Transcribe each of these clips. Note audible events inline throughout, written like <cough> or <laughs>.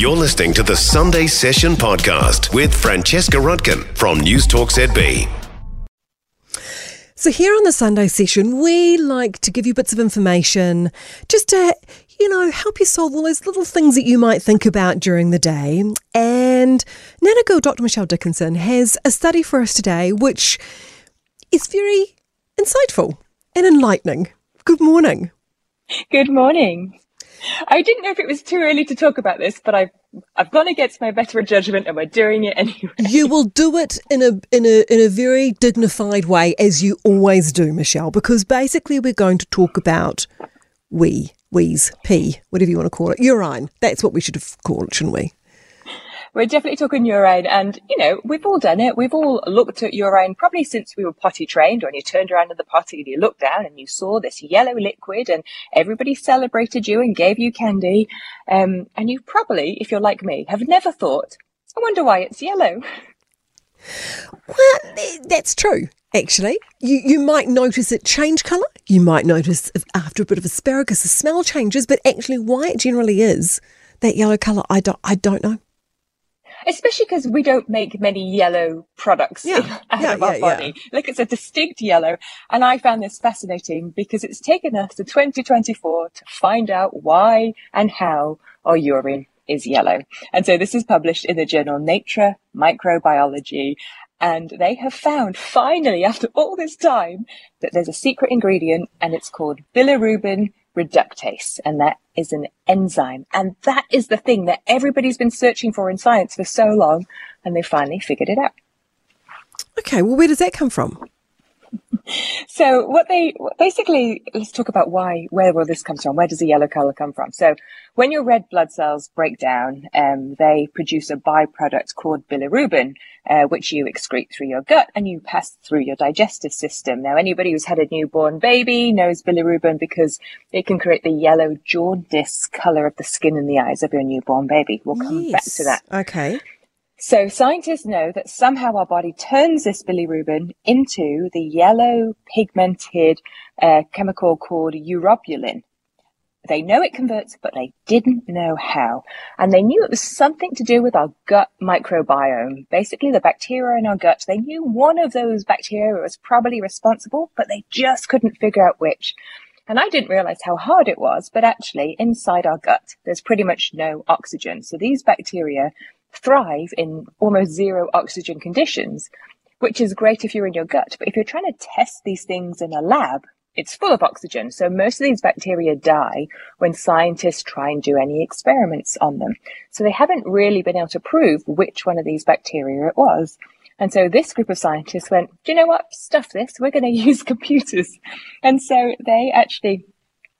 You're listening to the Sunday Session podcast with Francesca Rudkin from News Talk ZB. So, here on the Sunday session, we like to give you bits of information just to, you know, help you solve all those little things that you might think about during the day. And Nanogirl Dr. Michelle Dickinson has a study for us today, which is very insightful and enlightening. Good morning. Good morning. I didn't know if it was too early to talk about this, but I've I've gone against my better judgment and we're doing it anyway. You will do it in a in a in a very dignified way as you always do, Michelle, because basically we're going to talk about wee, wheeze, pee, whatever you want to call it. Urine. That's what we should have called it, shouldn't we? We're definitely talking urine. And, you know, we've all done it. We've all looked at urine probably since we were potty trained when you turned around in the potty and you looked down and you saw this yellow liquid and everybody celebrated you and gave you candy. Um, and you probably, if you're like me, have never thought, I wonder why it's yellow. Well, that's true. Actually, you, you might notice it change colour. You might notice after a bit of asparagus, the smell changes. But actually, why it generally is that yellow colour, I don't, I don't know especially because we don't make many yellow products yeah. <laughs> out yeah, of our yeah, body. Like it's a distinct yellow. And I found this fascinating because it's taken us to 2024 to find out why and how our urine is yellow. And so this is published in the journal Nature Microbiology. And they have found finally, <laughs> after all this time, that there's a secret ingredient and it's called bilirubin reductase, and that is an enzyme. And that is the thing that everybody's been searching for in science for so long, and they finally figured it out. Okay, well, where does that come from? So what they basically let's talk about why where will this comes from? Where does the yellow color come from? So when your red blood cells break down um, they produce a byproduct called bilirubin uh, which you excrete through your gut and you pass through your digestive system. Now anybody who's had a newborn baby knows bilirubin because it can create the yellow jaundice color of the skin and the eyes of your newborn baby. We'll come yes. back to that. Okay so scientists know that somehow our body turns this bilirubin into the yellow pigmented uh, chemical called urobilin. They know it converts, but they didn't know how. And they knew it was something to do with our gut microbiome. Basically, the bacteria in our gut, they knew one of those bacteria was probably responsible, but they just couldn't figure out which. And I didn't realize how hard it was, but actually inside our gut, there's pretty much no oxygen. So these bacteria thrive in almost zero oxygen conditions, which is great if you're in your gut. But if you're trying to test these things in a lab, it's full of oxygen. So most of these bacteria die when scientists try and do any experiments on them. So they haven't really been able to prove which one of these bacteria it was. And so this group of scientists went, do you know what? Stuff this. We're going <laughs> to use computers. And so they actually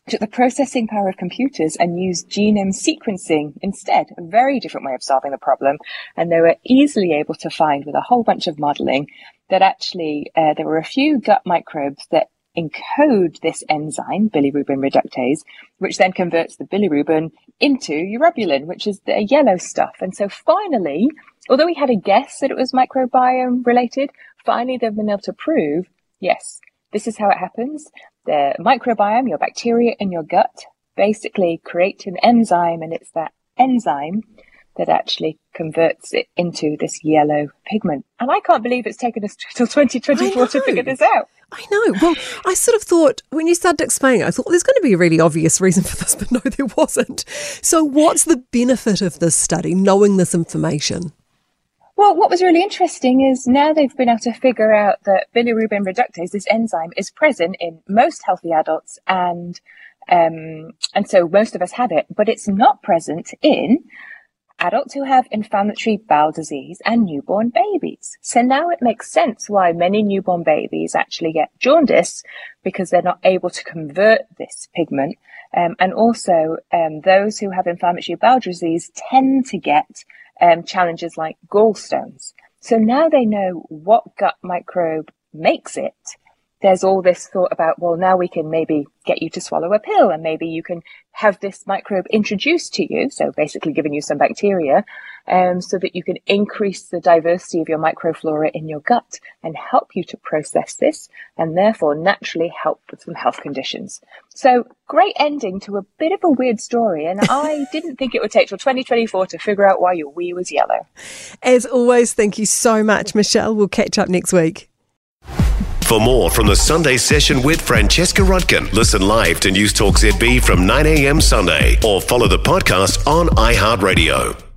took the processing power of computers and used genome sequencing instead, a very different way of solving the problem. And they were easily able to find with a whole bunch of modeling that actually uh, there were a few gut microbes that encode this enzyme, bilirubin reductase, which then converts the bilirubin into urobilin, which is the yellow stuff. And so finally, although we had a guess that it was microbiome related, finally they've been able to prove, yes, this is how it happens. The microbiome, your bacteria in your gut, basically create an enzyme, and it's that enzyme that actually converts it into this yellow pigment. And I can't believe it's taken us <laughs> till 2024 to figure this out. I know. Well, I sort of thought when you started explaining, I thought well, there's going to be a really obvious reason for this, <laughs> but no, there wasn't. So, what's the benefit of this study, knowing this information? Well, what was really interesting is now they've been able to figure out that bilirubin reductase, this enzyme, is present in most healthy adults, and um, and so most of us have it, but it's not present in adults who have inflammatory bowel disease and newborn babies. So now it makes sense why many newborn babies actually get jaundice because they're not able to convert this pigment. Um, and also, um, those who have inflammatory bowel disease tend to get um, challenges like gallstones. So now they know what gut microbe makes it. there's all this thought about, well, now we can maybe get you to swallow a pill and maybe you can have this microbe introduced to you. So basically giving you some bacteria, um, so that you can increase the diversity of your microflora in your gut and help you to process this and therefore naturally help with some health conditions. So great ending to a bit of a weird story. And <laughs> I didn't think it would take till 2024 to figure out why your wee was yellow. As always, thank you so much, Michelle. We'll catch up next week. For more from the Sunday session with Francesca Rudkin, listen live to News Talk ZB from 9 a.m. Sunday or follow the podcast on iHeartRadio.